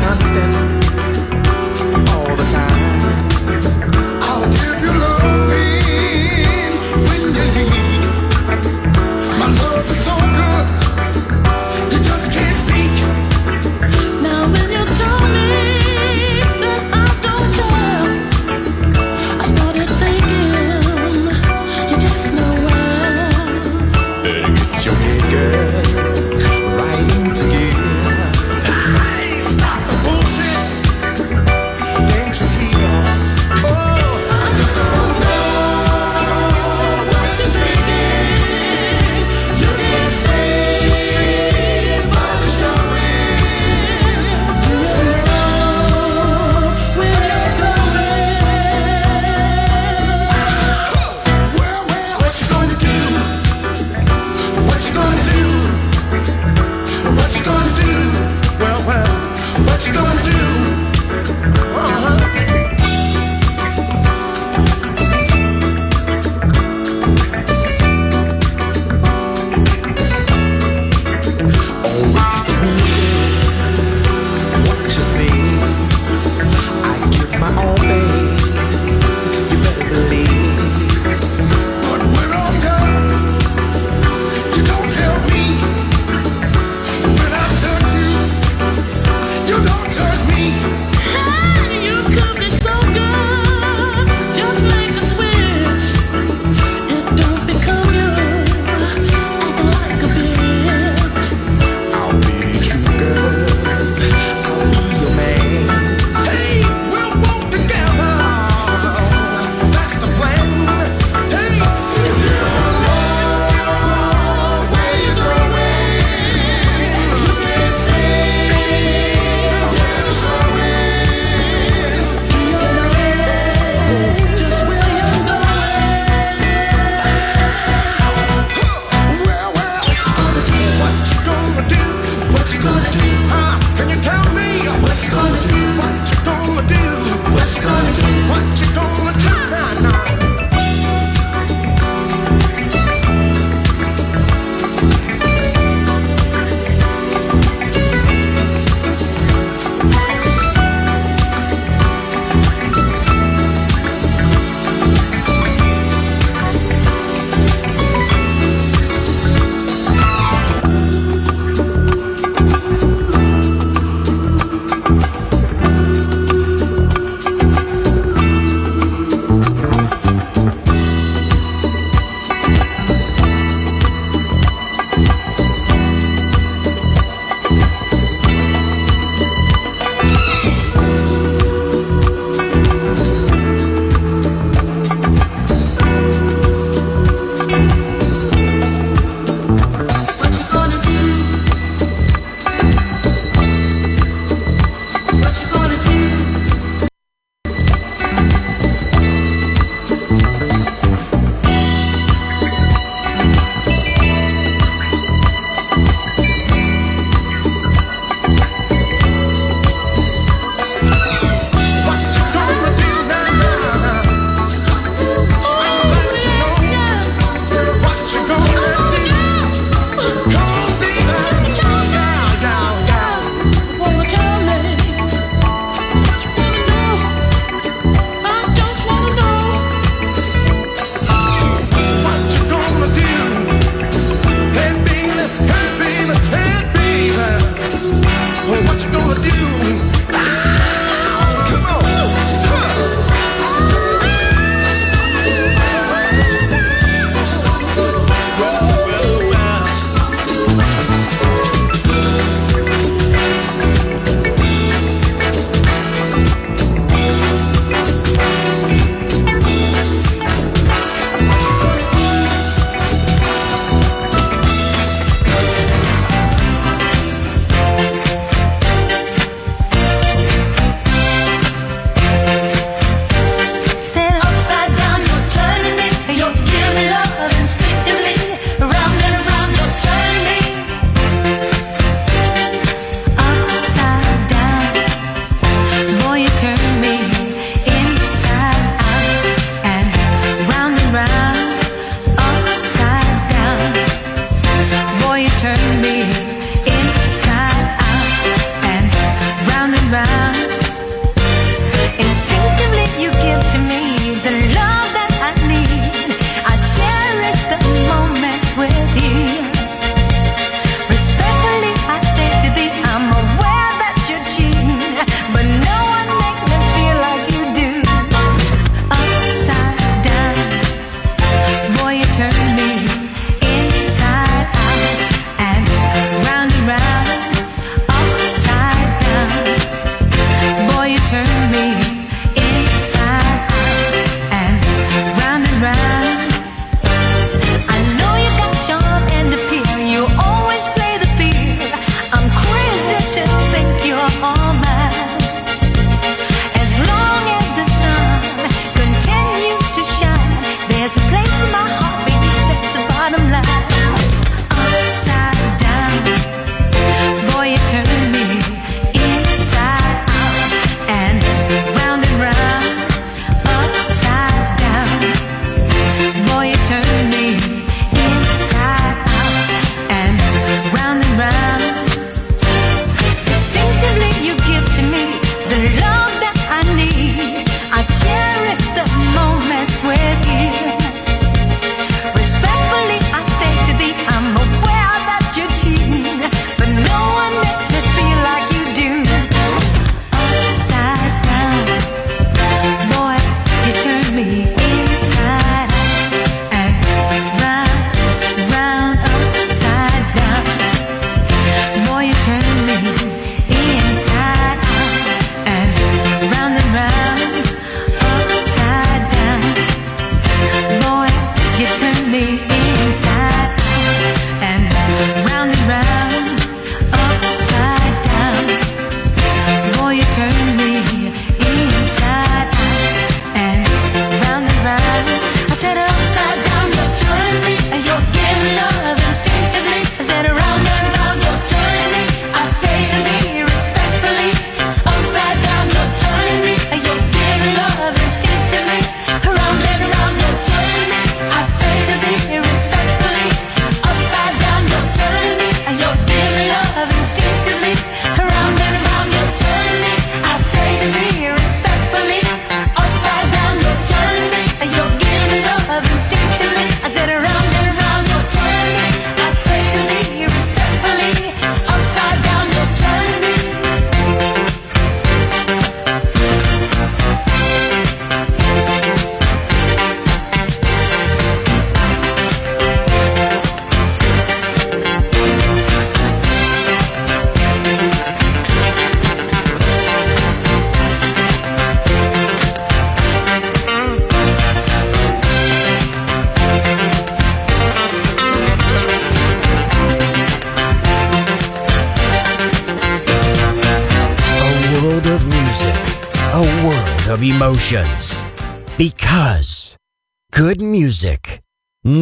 What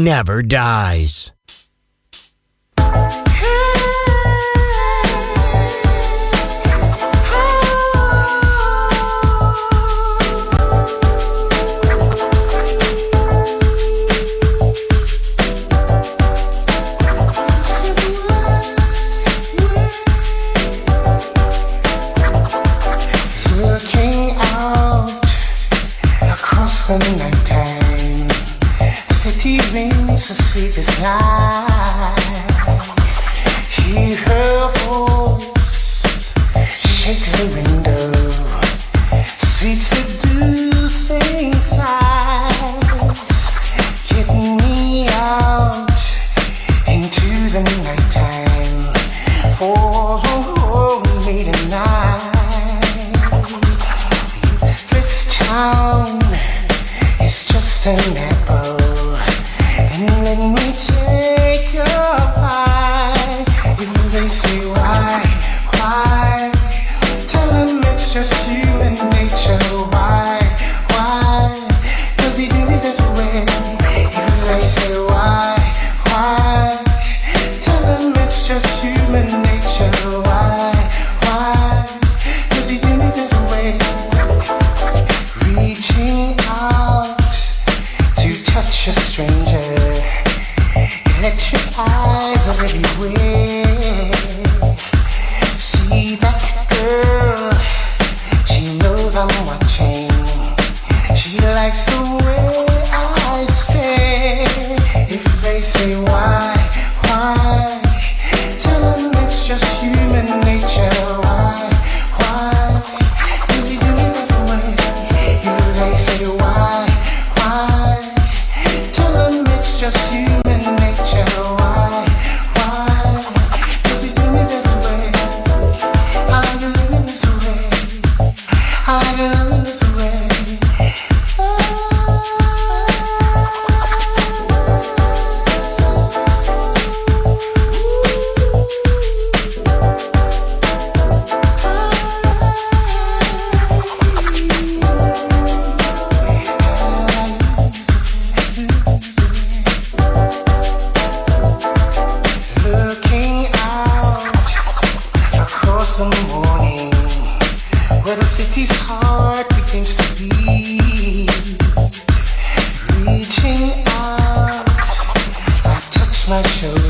never dies. down. It's just an apple. And let me show.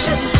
should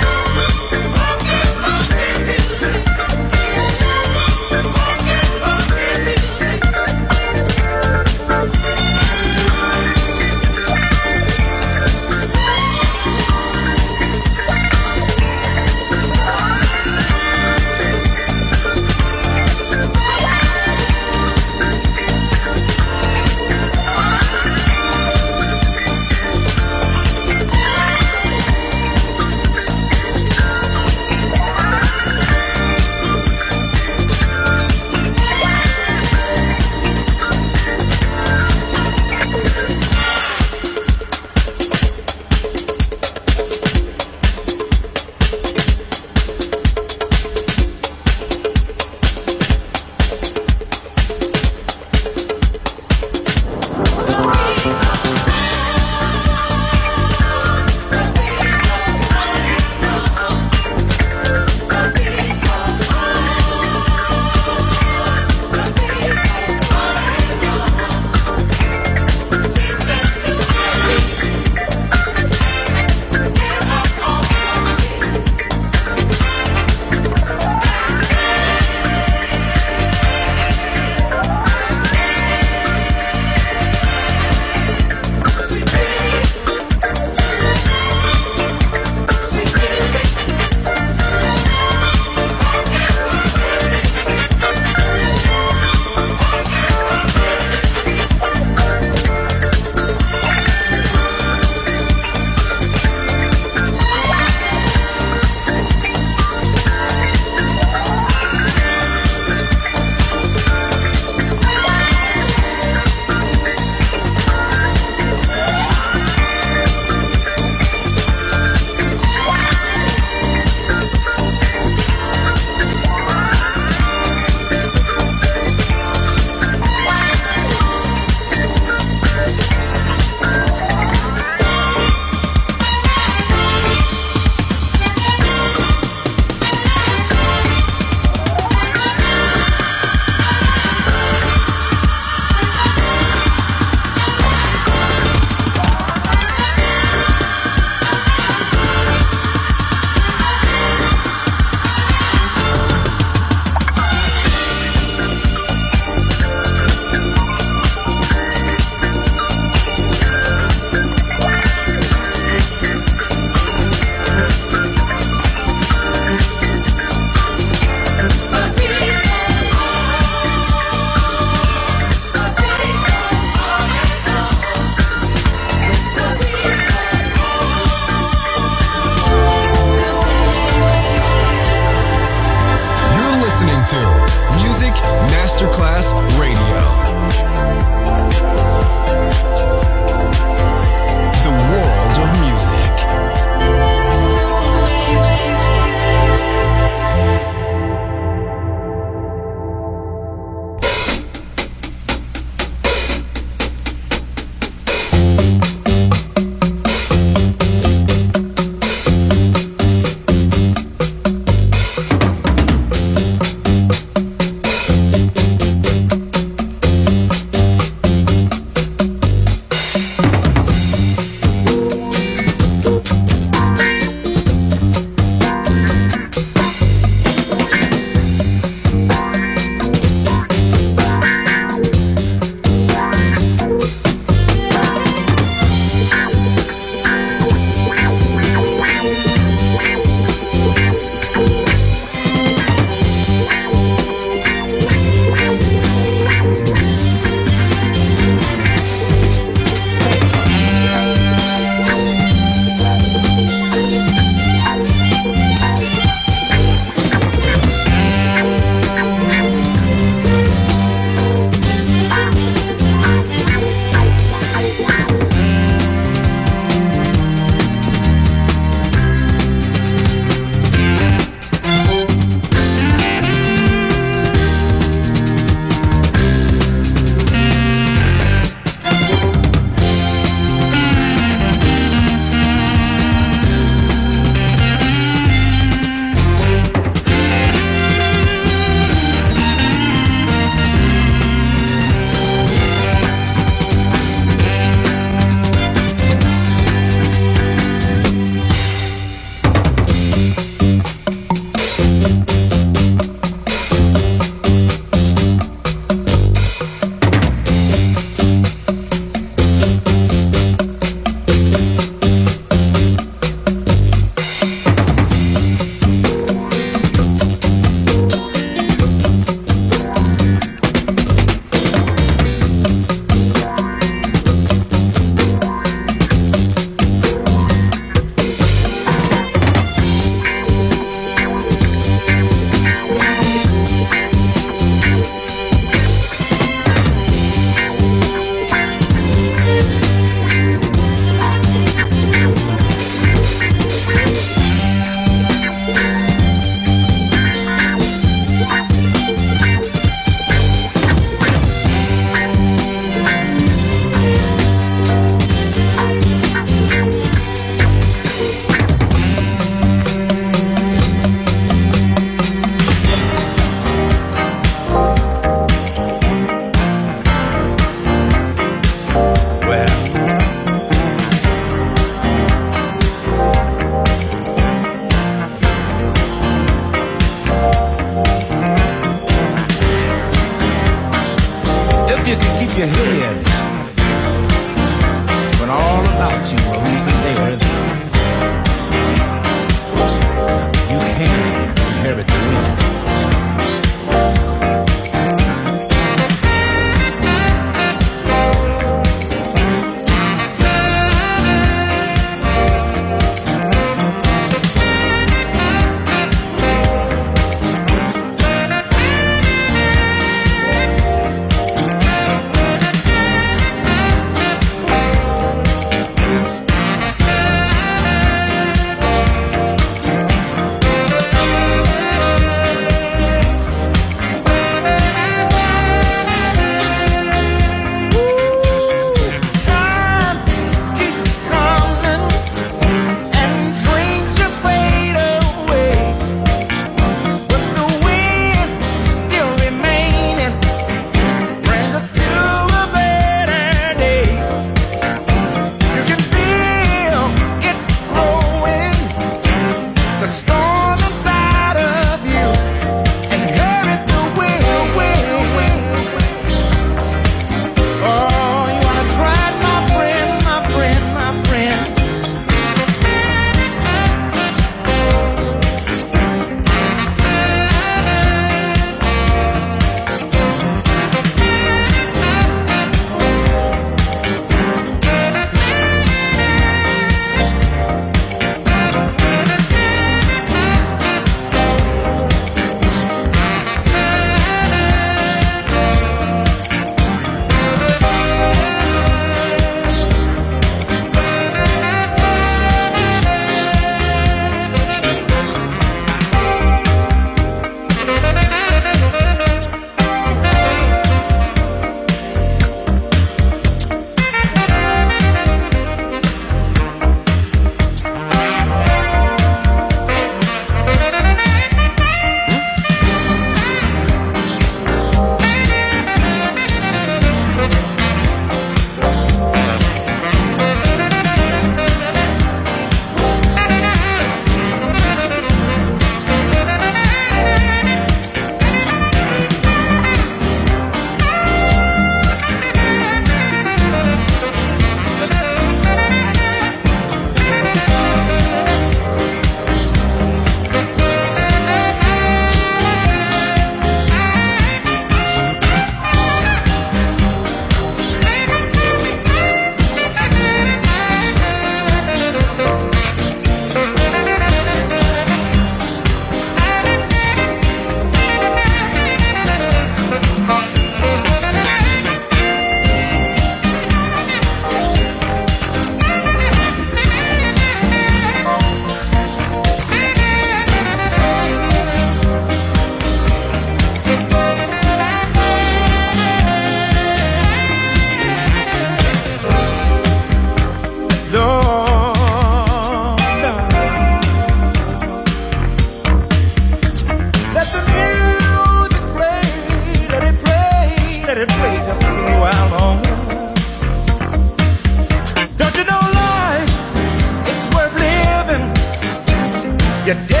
You did.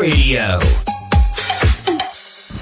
Radio.